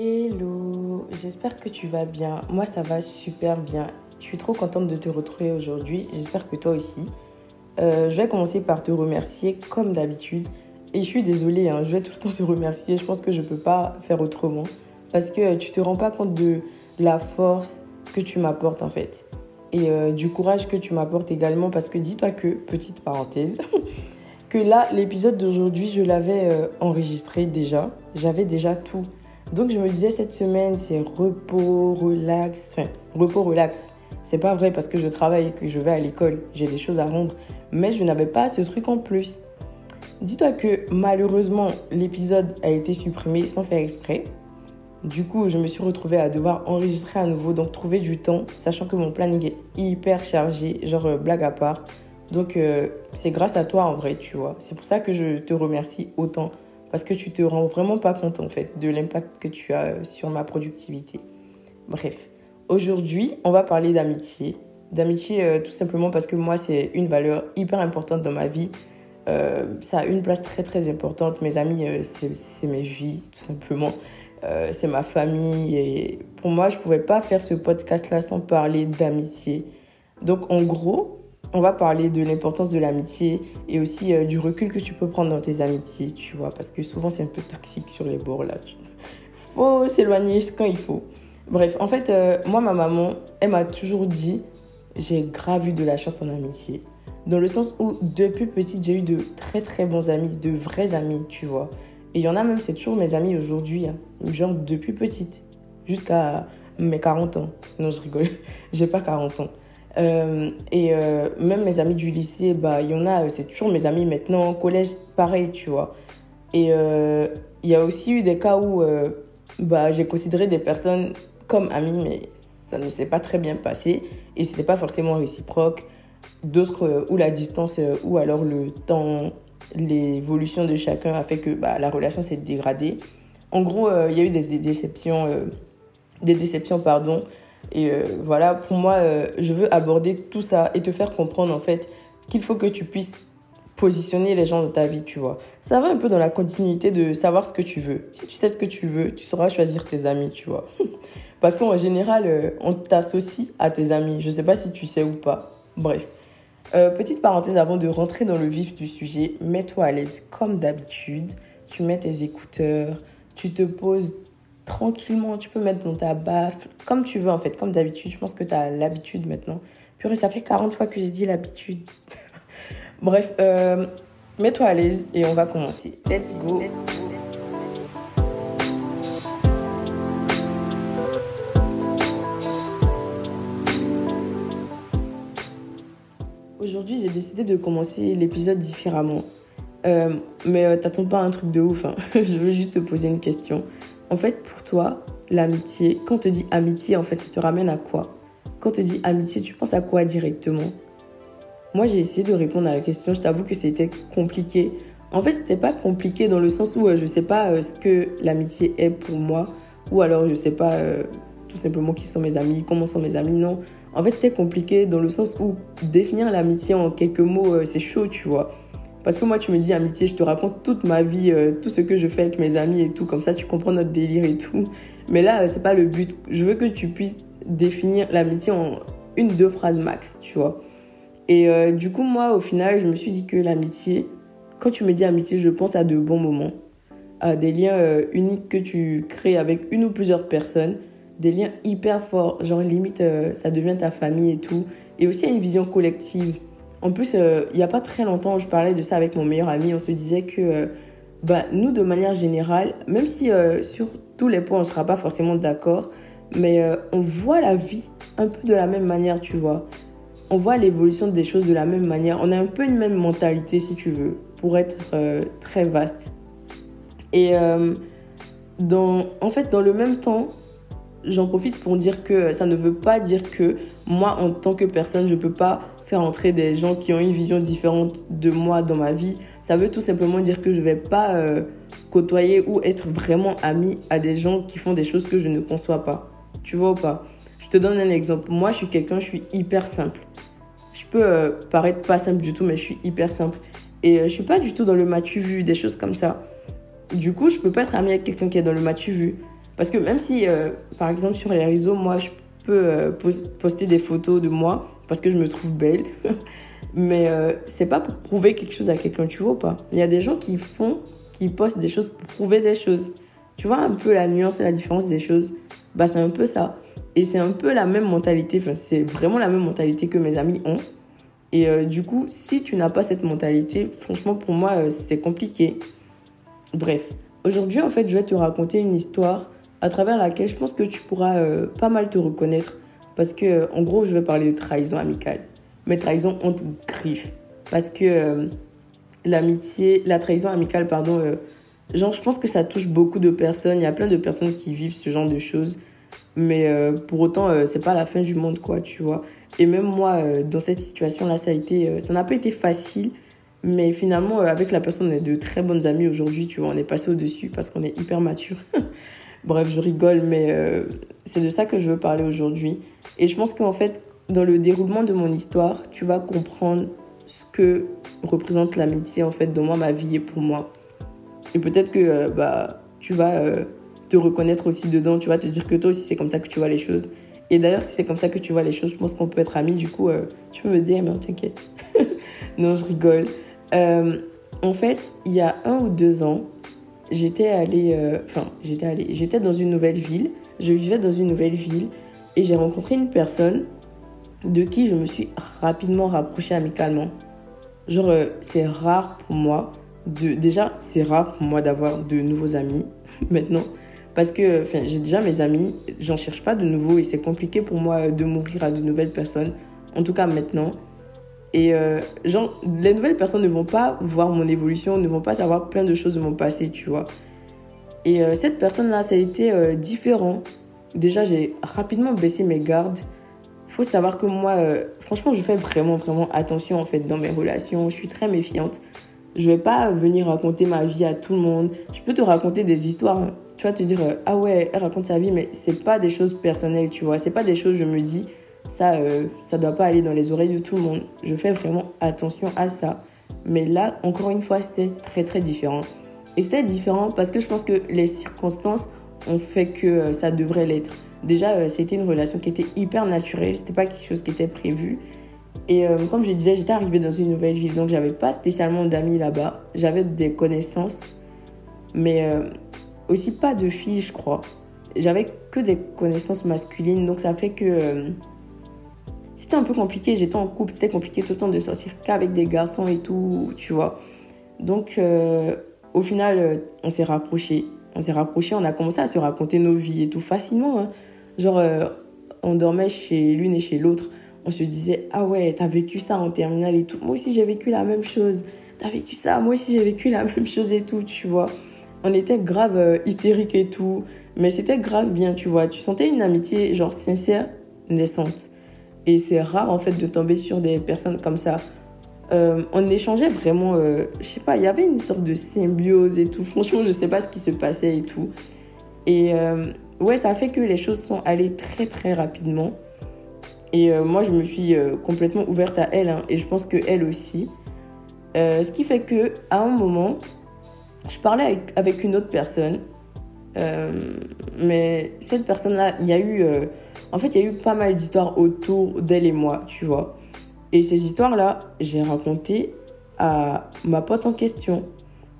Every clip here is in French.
Hello, j'espère que tu vas bien. Moi, ça va super bien. Je suis trop contente de te retrouver aujourd'hui. J'espère que toi aussi. Euh, je vais commencer par te remercier comme d'habitude. Et je suis désolée, hein, je vais tout le temps te remercier. Je pense que je ne peux pas faire autrement. Parce que tu te rends pas compte de la force que tu m'apportes en fait. Et euh, du courage que tu m'apportes également. Parce que dis-toi que, petite parenthèse, que là, l'épisode d'aujourd'hui, je l'avais euh, enregistré déjà. J'avais déjà tout donc je me disais cette semaine c'est repos, relax, enfin repos, relax. C'est pas vrai parce que je travaille que je vais à l'école, j'ai des choses à rendre, mais je n'avais pas ce truc en plus. Dis-toi que malheureusement l'épisode a été supprimé sans faire exprès. Du coup, je me suis retrouvée à devoir enregistrer à nouveau, donc trouver du temps, sachant que mon planning est hyper chargé, genre euh, blague à part. Donc euh, c'est grâce à toi en vrai, tu vois. C'est pour ça que je te remercie autant parce que tu te rends vraiment pas compte en fait de l'impact que tu as euh, sur ma productivité. Bref, aujourd'hui, on va parler d'amitié. D'amitié euh, tout simplement parce que moi, c'est une valeur hyper importante dans ma vie. Euh, ça a une place très très importante. Mes amis, c'est mes vies, tout simplement. c'est ma famille. Et pour moi, je ne pouvais pas faire ce podcast-là sans parler d'amitié. Donc en gros, on va parler de l'importance de l'amitié et aussi euh, du recul que tu peux prendre dans tes amitiés, tu vois, parce que souvent c'est un peu toxique sur les bords là. Faut s'éloigner quand il faut. Bref, en fait, euh, moi, ma maman, elle m'a toujours dit, j'ai grave eu de la chance en amitié. Dans le sens où, depuis petite, j'ai eu de très très bons amis, de vrais amis, tu vois. Et il y en a même, c'est toujours mes amis aujourd'hui, hein. genre depuis petite, jusqu'à mes 40 ans. Non, je rigole, j'ai pas 40 ans. Euh, et euh, même mes amis du lycée, bah, il y en a, c'est toujours mes amis maintenant. Collège, pareil, tu vois. Et euh, il y a aussi eu des cas où bah, j'ai considéré des personnes comme amies, mais ça ne s'est pas très bien passé. Et ce n'était pas forcément réciproque. D'autres où la distance ou alors le temps, l'évolution de chacun a fait que bah, la relation s'est dégradée. En gros, il y a eu des, des déceptions, des déceptions pardon, et euh, voilà, pour moi, euh, je veux aborder tout ça et te faire comprendre en fait qu'il faut que tu puisses positionner les gens dans ta vie, tu vois. Ça va un peu dans la continuité de savoir ce que tu veux. Si tu sais ce que tu veux, tu sauras choisir tes amis, tu vois. Parce qu'en général, euh, on t'associe à tes amis. Je sais pas si tu sais ou pas. Bref. petite parenthèse avant de rentrer dans le vif du sujet. Mets-toi à l'aise comme d'habitude. Tu mets tes écouteurs. Tu te poses tranquillement. Tu peux mettre dans ta baffe, comme tu veux en fait, comme d'habitude. Je pense que tu as l'habitude maintenant. Purée, ça fait 40 fois que j'ai dit l'habitude. Bref, euh, mets-toi à l'aise et on va commencer. Let's go. Aujourd'hui, j'ai décidé de commencer l'épisode différemment. Euh, mais euh, t'attends pas un truc de ouf. Hein. Je veux juste te poser une question. En fait, pour toi, l'amitié, quand te dit amitié, en fait, ça te ramène à quoi? Quand te dit amitié, tu penses à quoi directement? Moi, j'ai essayé de répondre à la question. Je t'avoue que c'était compliqué. En fait, c'était pas compliqué dans le sens où euh, je sais pas euh, ce que l'amitié est pour moi, ou alors je sais pas euh, tout simplement qui sont mes amis, comment sont mes amis. Non. En fait, c'était compliqué dans le sens où définir l'amitié en quelques mots, c'est chaud, tu vois. Parce que moi, tu me dis amitié, je te raconte toute ma vie, euh, tout ce que je fais avec mes amis et tout, comme ça tu comprends notre délire et tout. Mais là, euh, c'est pas le but. Je veux que tu puisses définir l'amitié en une, deux phrases max, tu vois. Et euh, du coup, moi, au final, je me suis dit que l'amitié, quand tu me dis amitié, je pense à de bons moments, à des liens uniques que tu crées avec une ou plusieurs personnes, des liens hyper forts, genre limite, ça devient ta famille et tout. Et aussi à une vision collective en plus, euh, il n'y a pas très longtemps, je parlais de ça avec mon meilleur ami. On se disait que euh, bah, nous, de manière générale, même si euh, sur tous les points, on ne sera pas forcément d'accord, mais on voit la vie un peu de la même manière, tu vois. On voit l'évolution des choses de la même manière. On a un peu une même mentalité, si tu veux, pour être très vaste. Et dans, en fait, dans le même temps, j'en profite pour dire que ça ne veut pas dire que moi, en tant que personne, je ne peux pas faire entrer des gens qui ont une vision différente de moi dans ma vie. Ça veut tout simplement dire que je ne vais pas euh, côtoyer ou être vraiment ami à des gens qui font des choses que je ne conçois pas. Tu vois ou pas? Je te donne un exemple. Moi, je suis quelqu'un, je suis hyper simple. Je peux euh, paraître pas simple du tout, mais je suis hyper simple. Et euh, je suis pas du tout dans le matu vu, des choses comme ça. Du coup, je peux pas être ami avec quelqu'un qui est dans le matu vu. Parce que même si, par exemple, sur les réseaux, moi, je peux poster des photos de moi parce que je me trouve belle. Mais c'est pas pour prouver quelque chose à quelqu'un, tu vois pas. Il y a des gens qui font, qui postent des choses pour prouver des choses. Tu vois un peu la nuance et la différence des choses? Bah, c'est un peu ça. Et c'est un peu la même mentalité, enfin, c'est vraiment la même mentalité que mes amis ont. Et euh, du coup, si tu n'as pas cette mentalité, franchement, pour moi, euh, c'est compliqué. Bref, aujourd'hui, en fait, je vais te raconter une histoire à travers laquelle je pense que tu pourras euh, pas mal te reconnaître. Parce que, en gros, je vais parler de trahison amicale. Mais trahison entre griffes. Parce que l'amitié, la trahison amicale, pardon, genre, je pense que ça touche beaucoup de personnes. Il y a plein de personnes qui vivent ce genre de choses. Mais euh, pour autant, euh, c'est pas la fin du monde, quoi, tu vois. Et même moi, euh, dans cette situation-là, ça a été, ça n'a pas été facile. Mais finalement, avec la personne, on est de très bonnes amies aujourd'hui, tu vois. On est passé au-dessus parce qu'on est hyper mature. Bref, je rigole, mais c'est de ça que je veux parler aujourd'hui. Et je pense qu'en fait, dans le déroulement de mon histoire, tu vas comprendre ce que représente l'amitié, en fait, dans moi, ma vie et pour moi. Et peut-être que bah, tu vas te reconnaître aussi dedans, tu vois, te dire que toi aussi c'est comme ça que tu vois les choses. Et d'ailleurs, si c'est comme ça que tu vois les choses, je pense qu'on peut être amis, du coup, euh, tu peux me dire, mais t'inquiète. non, je rigole. Euh, en fait, il y a un ou deux ans, j'étais allée, euh, enfin, j'étais allée, j'étais dans une nouvelle ville, je vivais dans une nouvelle ville et j'ai rencontré une personne de qui je me suis rapidement rapprochée amicalement. Genre, c'est rare pour moi de, déjà, c'est rare pour moi d'avoir de nouveaux amis maintenant. Parce que j'ai déjà mes amis, j'en cherche pas de nouveau et c'est compliqué pour moi de m'ouvrir à de nouvelles personnes, en tout cas maintenant. Et euh, genre, les nouvelles personnes ne vont pas voir mon évolution, ne vont pas savoir plein de choses de mon passé, tu vois. Et euh, cette personne-là, ça a été euh, différent. Déjà, j'ai rapidement baissé mes gardes. Faut savoir que moi, franchement, je fais vraiment, vraiment attention en fait dans mes relations. Je suis très méfiante. Je vais pas venir raconter ma vie à tout le monde. Je peux te raconter des histoires hein tu vas te dire ah ouais elle raconte sa vie mais c'est pas des choses personnelles tu vois c'est pas des choses je me dis ça euh, ça doit pas aller dans les oreilles de tout le monde. Je fais vraiment attention à ça. Mais là encore une fois c'était très très différent. Et c'était différent parce que je pense que les circonstances ont fait que euh, ça devrait l'être. Déjà c'était une relation qui était hyper naturelle. C'était pas quelque chose qui était prévu. Et comme je disais j'étais arrivée dans une nouvelle ville. Donc j'avais pas spécialement d'amis là-bas. J'avais des connaissances. Mais aussi pas de filles, je crois. J'avais que des connaissances masculines, donc ça fait que euh, c'était un peu compliqué. J'étais en couple, c'était compliqué tout le temps de sortir qu'avec des garçons et tout, tu vois. Donc euh, au final, euh, on s'est rapprochés. On s'est rapprochés, on a commencé à se raconter nos vies et tout facilement. Hein. Genre, on dormait chez l'une et chez l'autre. On se disait, ah ouais, t'as vécu ça en terminale et tout. Moi aussi, j'ai vécu la même chose. T'as vécu ça, moi aussi, j'ai vécu la même chose et tout, tu vois on était grave euh, hystérique et tout, mais c'était grave bien, tu vois. Tu sentais une amitié, genre sincère, naissante. Et c'est rare, en fait, de tomber sur des personnes comme ça. Euh, on échangeait vraiment, euh, je sais pas, il y avait une sorte de symbiose et tout. Franchement, je sais pas ce qui se passait et tout. Et ouais, ça fait que les choses sont allées très, très rapidement. Et moi, je me suis complètement ouverte à elle, hein, et je pense qu'elle aussi. ce qui fait que à un moment, je parlais avec, une autre personne, euh, mais cette personne-là, il y a eu, euh, en fait, il y a eu pas mal d'histoires autour d'elle et moi, tu vois. Et ces histoires-là, j'ai raconté à ma pote en question.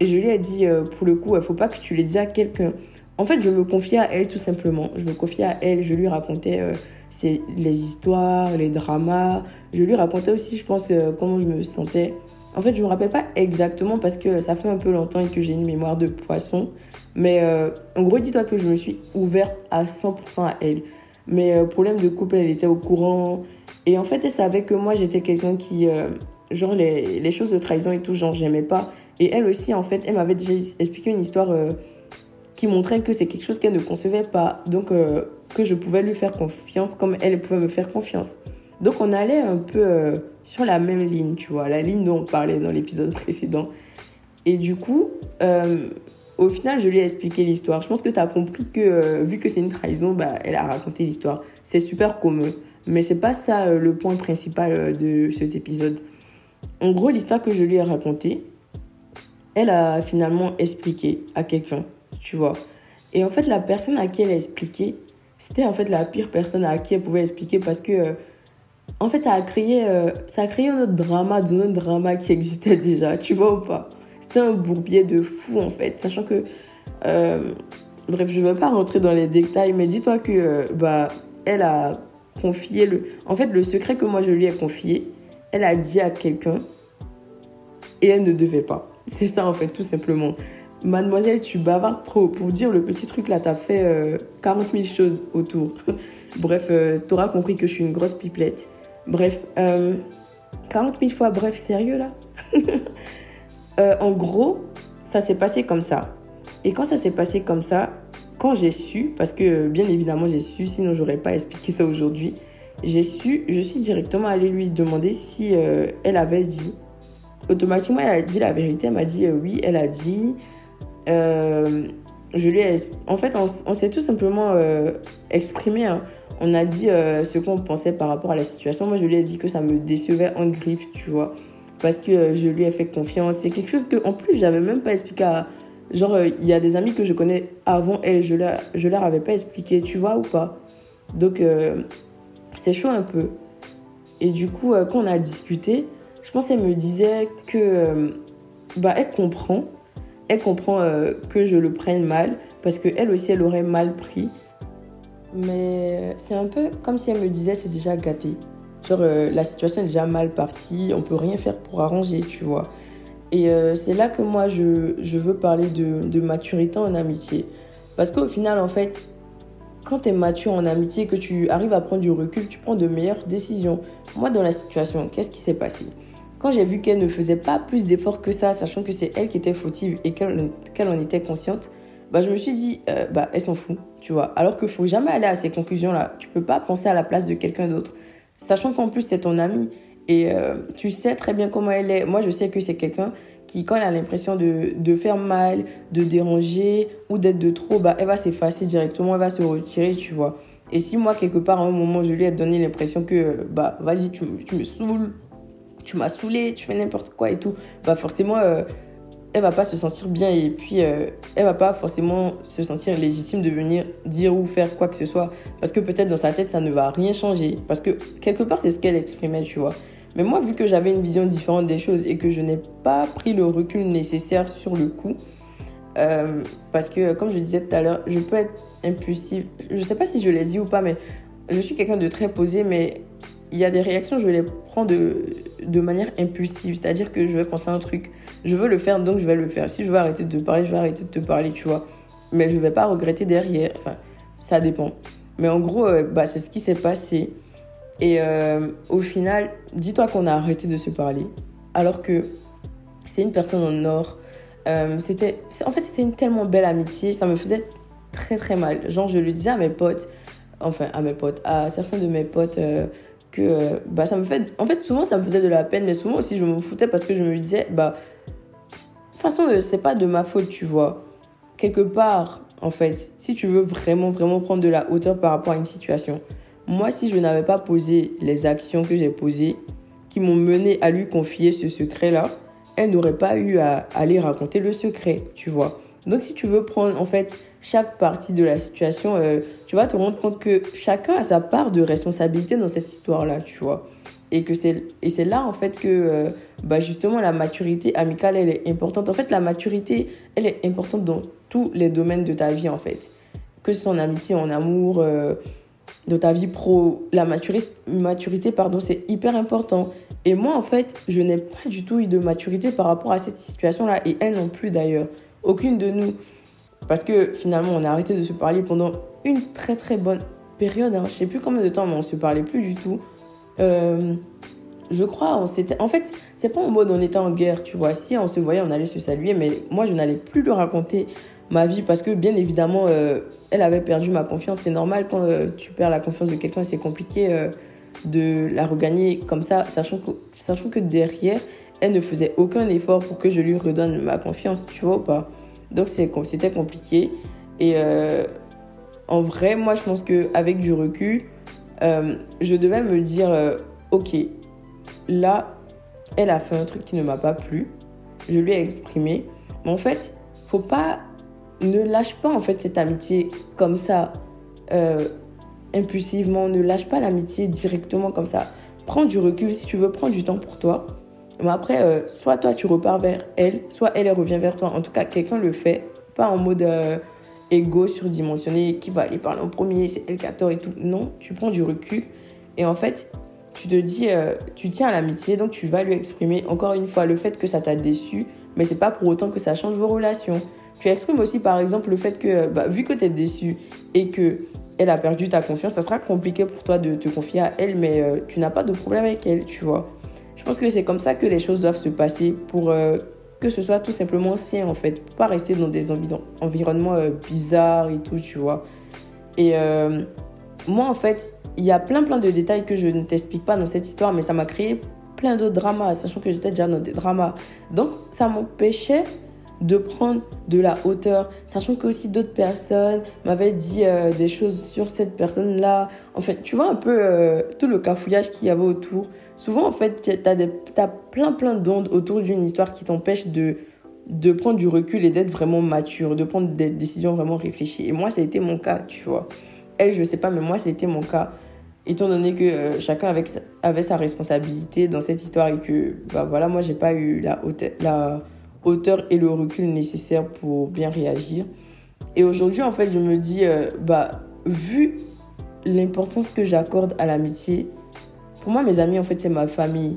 Et je lui ai dit, euh, pour le coup, il faut pas que tu les dises à quelqu'un. En fait, je me confiais à elle tout simplement. Je me confiais à elle, je lui racontais c'est les histoires, les dramas. Je lui racontais aussi, je pense, comment je me sentais en fait, je me rappelle pas exactement parce que ça fait un peu longtemps et que j'ai une mémoire de poisson. Mais euh, en gros, dis-toi que je me suis ouverte à 100% à elle. Mais euh, problème de couple, elle était au courant. Et en fait, elle savait que moi, j'étais quelqu'un qui. Euh, genre, les, les, choses de trahison et tout, genre, j'aimais pas. Et elle aussi, en fait, elle m'avait déjà expliqué une histoire qui montrait que c'est quelque chose qu'elle ne concevait pas. Donc, que je pouvais lui faire confiance comme elle pouvait me faire confiance. Donc on allait un peu euh, sur la même ligne, tu vois, la ligne dont on parlait dans l'épisode précédent. Et du coup, euh, au final, je lui ai expliqué l'histoire. Je pense que tu as compris que euh, vu que c'est une trahison, bah, elle a raconté l'histoire. C'est super commun. Mais c'est pas ça le point principal de cet épisode. En gros, l'histoire que je lui ai racontée, elle a finalement expliqué à quelqu'un, tu vois. Et en fait, la personne à qui elle a expliqué, c'était en fait la pire personne à qui elle pouvait expliquer parce que, euh, en fait, ça a créé, euh, ça a créé un autre drama un drama qui existait déjà, tu vois ou pas un bourbier de fou, en fait, sachant que. Euh, bref, je ne vais pas rentrer dans les détails, mais dis-toi que, bah, elle a confié le. En fait, le secret que moi je lui ai confié, elle a dit à quelqu'un et elle ne devait pas. C'est ça, en fait, tout simplement. Mademoiselle, tu bavardes trop. Pour dire le petit truc là, t'as fait 40 euh, 000 choses autour. bref, euh, t'auras compris que je suis une grosse pipelette. Bref, 40 euh, 000 fois, bref, sérieux là? En gros, ça s'est passé comme ça. Et quand ça s'est passé comme ça, quand j'ai su, parce que bien évidemment j'ai su, sinon j'aurais pas expliqué ça aujourd'hui, j'ai su, je suis directement allée lui demander si elle avait dit. Automatiquement, elle a dit la vérité. Elle m'a dit oui, elle a dit. Euh, je lui ai, en fait, on, s'est tout simplement euh, exprimé. Hein. On a dit euh, ce qu'on pensait par rapport à la situation. Moi, je lui ai dit que ça me décevait en griffe, tu vois. Parce que je lui ai fait confiance. C'est quelque chose que, en plus, j'avais même pas expliqué à. Genre, il y a des amis que je connais avant elle, je leur, je leur avais pas expliqué, tu vois, ou pas. Donc, c'est chaud un peu. Et du coup, quand on a discuté, je pense qu'elle me disait que. bah, elle comprend elle comprend euh, que je le prenne mal parce qu'elle aussi, elle aurait mal pris. Mais c'est un peu comme si elle me disait c'est déjà gâté. Euh, la situation est déjà mal partie, on peut rien faire pour arranger, tu vois. Et euh, c'est là que moi je, je veux parler de, de, maturité en amitié. Parce qu'au final, en fait, quand tu es mature en amitié, que tu arrives à prendre du recul, tu prends de meilleures décisions. Moi, dans la situation, qu'est-ce qui s'est passé? Quand j'ai vu qu'elle ne faisait pas plus d'efforts que ça, sachant que c'est elle qui était fautive et qu'elle en était consciente, bah, je me suis dit, euh, bah, elle s'en fout, tu vois. Alors qu'il faut jamais aller à ces conclusions-là. Tu peux pas penser à la place de quelqu'un d'autre. Sachant qu'en plus, c'est ton amie et euh, tu sais très bien comment elle est. Moi, je sais que c'est quelqu'un qui, quand elle a l'impression de, de, faire mal, de déranger ou d'être de trop, bah, elle va s'effacer directement, elle va se retirer, tu vois. Et si moi, quelque part, à un moment, je lui ai donné l'impression que, bah, vas-y, tu, tu me saoules, tu m'as saoulé, tu fais n'importe quoi et tout, bah forcément, euh, elle va pas se sentir bien et puis euh, elle va pas forcément se sentir légitime de venir dire ou faire quoi que ce soit parce que peut-être dans sa tête ça ne va rien changer parce que quelque part c'est ce qu'elle exprimait, tu vois. Mais moi, vu que j'avais une vision différente des choses et que je n'ai pas pris le recul nécessaire sur le coup, euh, parce que comme je disais tout à l'heure, je peux être impulsive. Je sais pas si je l'ai dit ou pas, mais je suis quelqu'un de très posé, mais il y a des réactions, je vais les prendre de, de manière impulsive. C'est-à-dire que je vais penser à un truc, je veux le faire, donc je vais le faire. Si je veux arrêter de te parler, je vais arrêter de te parler, tu vois. Mais je ne vais pas regretter derrière. Enfin, ça dépend. Mais en gros, euh, bah, c'est ce qui s'est passé. Et euh, au final, dis-toi qu'on a arrêté de se parler. Alors que c'est une personne en or. Euh, en fait, c'était une tellement belle amitié. Ça me faisait très très mal. Genre, je le disais à mes potes, enfin à mes potes, à certains de mes potes que bah, ça me fait. En fait, souvent, ça me faisait de la peine, mais souvent aussi, je me foutais parce que je me disais, bah, de toute façon, euh, c'est pas de ma faute, tu vois. Quelque part, en fait, si tu veux vraiment, vraiment prendre de la hauteur par rapport à une situation, moi, si je n'avais pas posé les actions que j'ai posées, qui m'ont mené à lui confier ce secret-là, elle n'aurait pas eu à aller raconter le secret, tu vois. Donc, si tu veux prendre, en fait, chaque partie de la situation, euh, tu vas te rendre compte que chacun a sa part de responsabilité dans cette histoire-là, tu vois. Et que c'est et c'est là en fait que euh, bah justement la maturité amicale elle est importante. En fait, la maturité, elle est importante dans tous les domaines de ta vie en fait. Que ce soit en amitié, en amour, euh, dans ta vie pro, la maturité, maturité pardon, c'est hyper important. Et moi en fait, je n'ai pas du tout eu de maturité par rapport à cette situation-là et elle non plus d'ailleurs. Aucune de nous. Parce que finalement, on a arrêté de se parler pendant une très très bonne période. Hein. Je sais plus combien de temps, mais on se parlait plus du tout. Euh, je crois, on s'était. En fait, c'est pas en mode on était en guerre, tu vois. Si on se voyait, on allait se saluer, mais moi, je n'allais plus lui raconter ma vie parce que, bien évidemment, euh, elle avait perdu ma confiance. C'est normal quand euh, tu perds la confiance de quelqu'un, c'est compliqué de la regagner comme ça, sachant que, sachant que derrière, elle ne faisait aucun effort pour que je lui redonne ma confiance, tu vois ou pas. Donc c'était compliqué. Et euh, en vrai, moi, je pense qu'avec du recul, euh, je devais me dire, euh, ok, là, elle a fait un truc qui ne m'a pas plu. Je lui ai exprimé. Mais en fait, faut pas ne lâche pas en fait cette amitié comme ça, impulsivement. Ne lâche pas l'amitié directement comme ça. Prends du recul si tu veux, prends du temps pour toi. Mais après, euh, soit toi tu repars vers elle, soit elle, revient vers toi. En tout cas, quelqu'un le fait, pas en mode euh, égo surdimensionné qui va aller parler en premier, c'est elle qui a tort et tout. Non, tu prends du recul et en fait, tu te dis, tu tiens à l'amitié, donc tu vas lui exprimer encore une fois le fait que ça t'a déçu, mais c'est pas pour autant que ça change vos relations. Tu exprimes aussi par exemple le fait que, bah, vu que tu es déçu et que elle a perdu ta confiance, ça sera compliqué pour toi de te confier à elle, mais euh, tu n'as pas de problème avec elle, tu vois. Je pense que c'est comme ça que les choses doivent se passer pour euh, que ce soit tout simplement sain en fait, pas rester dans des environnements euh, bizarres et tout, tu vois. Et moi en fait, il y a plein plein de détails que je ne t'explique pas dans cette histoire, mais ça m'a créé plein d'autres dramas, sachant que j'étais déjà dans des dramas. Donc ça m'empêchait de prendre de la hauteur, sachant que aussi d'autres personnes m'avaient dit euh, des choses sur cette personne-là. En fait, tu vois un peu euh, tout le cafouillage qu'il y avait autour. Souvent, en fait, tu as, plein, plein d'ondes autour d'une histoire qui t'empêchent de, de prendre du recul et d'être vraiment mature, de prendre des décisions vraiment réfléchies. Et moi, ça a été mon cas, tu vois. Elle, je sais pas, mais moi, ça a été mon cas. Étant donné que euh, chacun avait, sa responsabilité dans cette histoire et que, bah voilà, moi, j'ai pas eu la hauteur. La, hauteur et le recul nécessaire pour bien réagir. Et aujourd'hui, en fait, je me dis, euh, bah, vu l'importance que j'accorde à l'amitié, pour moi, mes amis, en fait, c'est ma famille.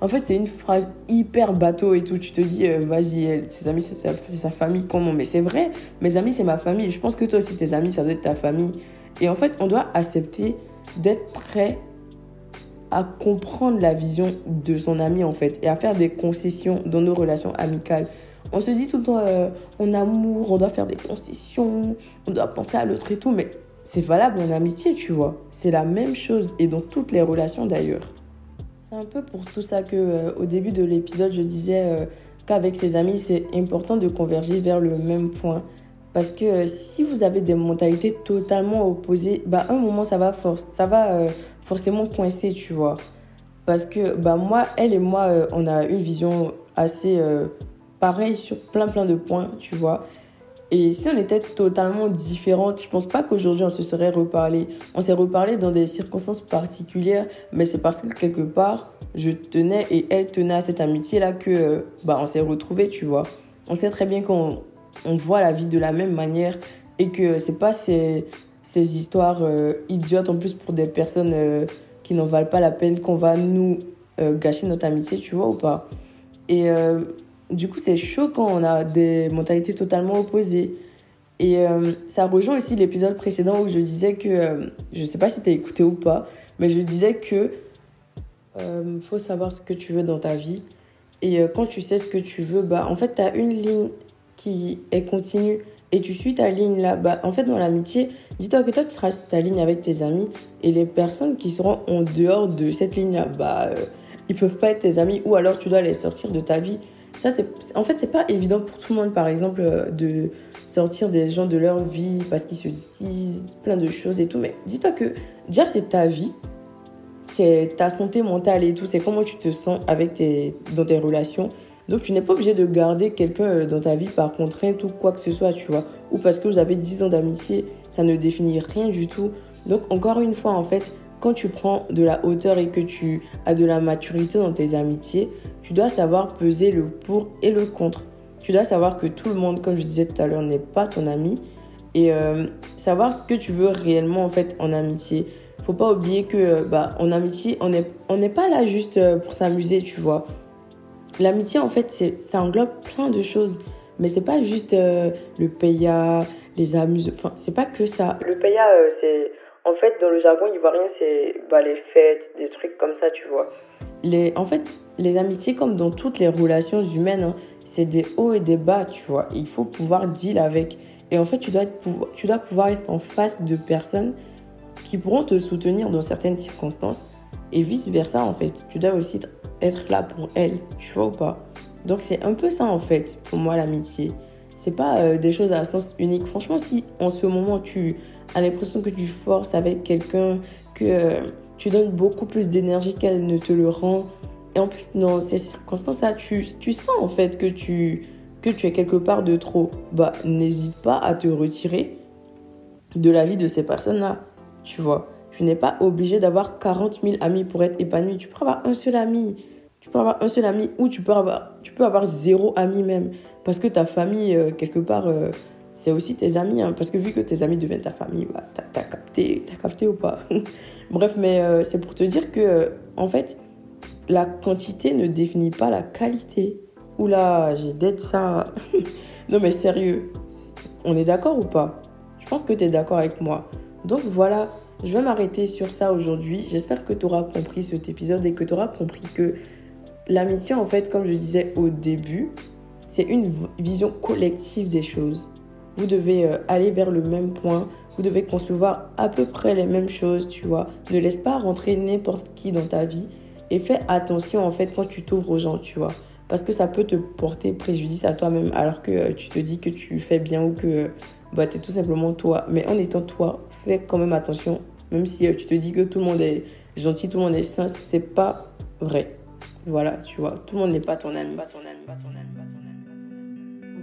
En fait, c'est une phrase hyper bateau et tout. Tu te dis, euh, vas-y, ses amis, c'est sa, famille. Comment? Mais c'est vrai, mes amis, c'est ma famille. Je pense que toi aussi, tes amis, ça doit être ta famille. Et en fait, on doit accepter d'être prêt à comprendre la vision de son ami en fait et à faire des concessions dans nos relations amicales. On se dit tout le temps euh, en amour, on doit faire des concessions, on doit penser à l'autre et tout, mais c'est valable en amitié, tu vois. C'est la même chose et dans toutes les relations d'ailleurs. C'est un peu pour tout ça que euh, au début de l'épisode, je disais euh, qu'avec ses amis, c'est important de converger vers le même point. Parce que si vous avez des mentalités totalement opposées, bah, un moment, ça va, ça va forcément coincé, tu vois. Parce que bah, moi, elle et moi, euh, on a une vision assez euh, pareille sur plein plein de points, tu vois. Et si on était totalement différentes, je pense pas qu'aujourd'hui on se serait reparlé. On s'est reparlé dans des circonstances particulières, mais c'est parce que quelque part, je tenais et elle tenait à cette amitié-là que euh, bah, on s'est retrouvés, tu vois. On sait très bien qu'on on voit la vie de la même manière et que c'est pas ces, ces histoires euh, idiotes en plus pour des personnes euh, qui n'en valent pas la peine qu'on va nous gâcher notre amitié, tu vois ou pas. Et du coup, c'est chaud quand on a des mentalités totalement opposées. Et ça rejoint aussi l'épisode précédent où je disais que, je sais pas si tu as écouté ou pas, mais je disais que faut savoir ce que tu veux dans ta vie. Et quand tu sais ce que tu veux, bah, en fait, tu as une ligne qui est continue et tu suis ta ligne là. Bah, en fait, dans l'amitié, Dis-toi que toi, tu seras ta ligne avec tes amis et les personnes qui seront en dehors de cette ligne-là, bah, euh, ils peuvent pas être tes amis ou alors tu dois les sortir de ta vie. Ça, c'est, en fait, c'est pas évident pour tout le monde, par exemple, euh, de sortir des gens de leur vie parce qu'ils se disent plein de choses et tout. Mais dis-toi que déjà, c'est ta vie, c'est ta santé mentale et tout, c'est comment tu te sens avec tes, dans tes relations. Donc, tu n'es pas obligé de garder quelqu'un euh, dans ta vie par contrainte ou quoi que ce soit, tu vois. Ou parce que vous avez 10 ans d'amitié ça ne définit rien du tout. Donc encore une fois, en fait, quand tu prends de la hauteur et que tu as de la maturité dans tes amitiés, tu dois savoir peser le pour et le contre. Tu dois savoir que tout le monde, comme je disais tout à l'heure, n'est pas ton ami et euh, savoir ce que tu veux réellement en fait en amitié. Faut pas oublier que euh, bah, en amitié, on n'est on n'est pas là juste euh, pour s'amuser, tu vois. L'amitié en fait, ça englobe plein de choses, mais c'est pas juste le paya, les amusements. Enfin, c'est pas que ça. Le paya, c'est. En fait, dans le jargon ivoirien, c'est bah, les fêtes, des trucs comme ça, tu vois. Les, en fait, les amitiés, comme dans toutes les relations humaines, hein, c'est des hauts et des bas, tu vois. il faut pouvoir deal avec. Et en fait, tu dois, tu dois pouvoir être en face de personnes qui pourront te soutenir dans certaines circonstances. Et vice-versa, en fait. Tu dois aussi être là pour elles, tu vois ou pas. Donc, c'est un peu ça, en fait, pour moi, l'amitié c'est pas euh, des choses à sens unique. Franchement, si en ce moment tu as l'impression que tu forces avec quelqu'un, que euh, tu donnes beaucoup plus d'énergie qu'elle ne te le rend, et en plus dans ces circonstances-là, tu, tu sens en fait que tu que tu es quelque part de trop, bah n'hésite pas à te retirer de la vie de ces personnes-là. Tu vois, tu n'es pas obligé d'avoir 40 000 amis pour être épanoui. Tu peux avoir un seul ami. Tu peux avoir un seul ami ou tu peux avoir, tu peux avoir zéro ami même. Parce que ta famille, euh, quelque part, euh, c'est aussi tes amis. Hein. parce que vu que tes amis deviennent ta famille, bah, t'as capté, as capté ou pas? Bref, mais euh, c'est pour te dire que, en fait, la quantité ne définit pas la qualité. Oula, j'ai d'être ça. non mais sérieux, on est d'accord ou pas? Je pense que tu es d'accord avec moi. Donc voilà, je vais m'arrêter sur ça aujourd'hui. J'espère que tu auras compris cet épisode et que tu auras compris que l'amitié, en fait, comme je disais au début, c'est une vision collective des choses. Vous devez euh, aller vers le même point, vous devez concevoir à peu près les mêmes choses, tu vois. Ne laisse pas rentrer n'importe qui dans ta vie et fais attention, en fait, quand tu t'ouvres aux gens, tu vois parce que ça peut te porter préjudice à toi-même alors que euh, tu te dis que tu fais bien ou que bah, tu es tout simplement toi. Mais en étant toi, fais quand même attention, même si euh, tu te dis que tout le monde est gentil, tout le monde est sain, c'est pas vrai. Voilà, tu vois, tout le monde n'est pas ton ami, pas ton ami, pas ton ami, pas ton ami.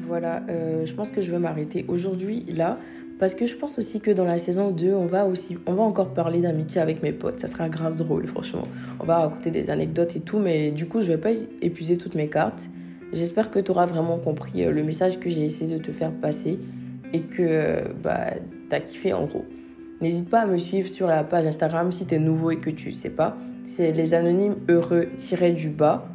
Voilà, euh, je pense que je vais m'arrêter aujourd'hui là. Parce que je pense aussi que dans la saison 2, on va aussi, on va encore parler d'amitié avec mes potes. Ça sera grave drôle, franchement. On va raconter des anecdotes et tout, mais du coup, je vais pas épuiser toutes mes cartes. J'espère que tu auras vraiment compris euh, le message que j'ai essayé de te faire passer et que euh, bah, tu as kiffé en gros. N'hésite pas à me suivre sur la page Instagram si tu es nouveau et que tu sais pas. C'est les anonymes heureux du bas.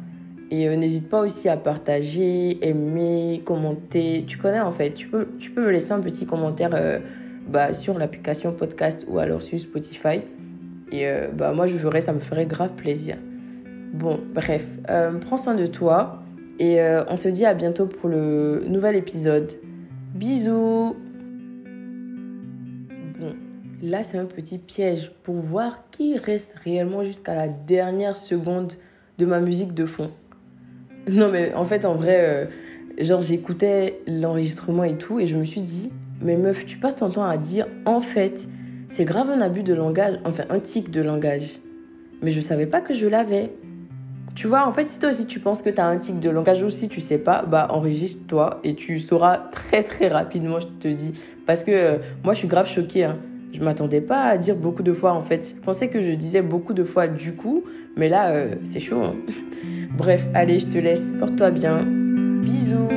Et euh, n'hésite pas aussi à partager, aimer, commenter. Tu connais en fait. Tu peux, tu peux me laisser un petit commentaire euh, bah, sur l'application podcast ou alors sur Spotify. Et euh, bah, moi, je ferais, ça me ferait grave plaisir. Bon, bref, prends soin de toi. Et on se dit à bientôt pour le nouvel épisode. Bisous Bon, là c'est un petit piège pour voir qui reste réellement jusqu'à la dernière seconde de ma musique de fond. Non, mais en fait, en vrai, euh, genre, j'écoutais l'enregistrement et tout, et je me suis dit, mais meuf, tu passes ton temps à dire, en fait, c'est grave un abus de langage, enfin, un tic de langage. Mais je savais pas que je l'avais. Tu vois, en fait, si toi aussi tu penses que tu as un tic de langage ou si tu sais pas, bah enregistre-toi et tu sauras très très rapidement, je te dis. Parce que euh, moi, je suis grave choquée. Hein. Je m'attendais pas à dire beaucoup de fois en fait. Je pensais que je disais beaucoup de fois du coup, mais là, euh, c'est chaud. Hein. Bref, allez, je te laisse. Porte-toi bien. Bisous.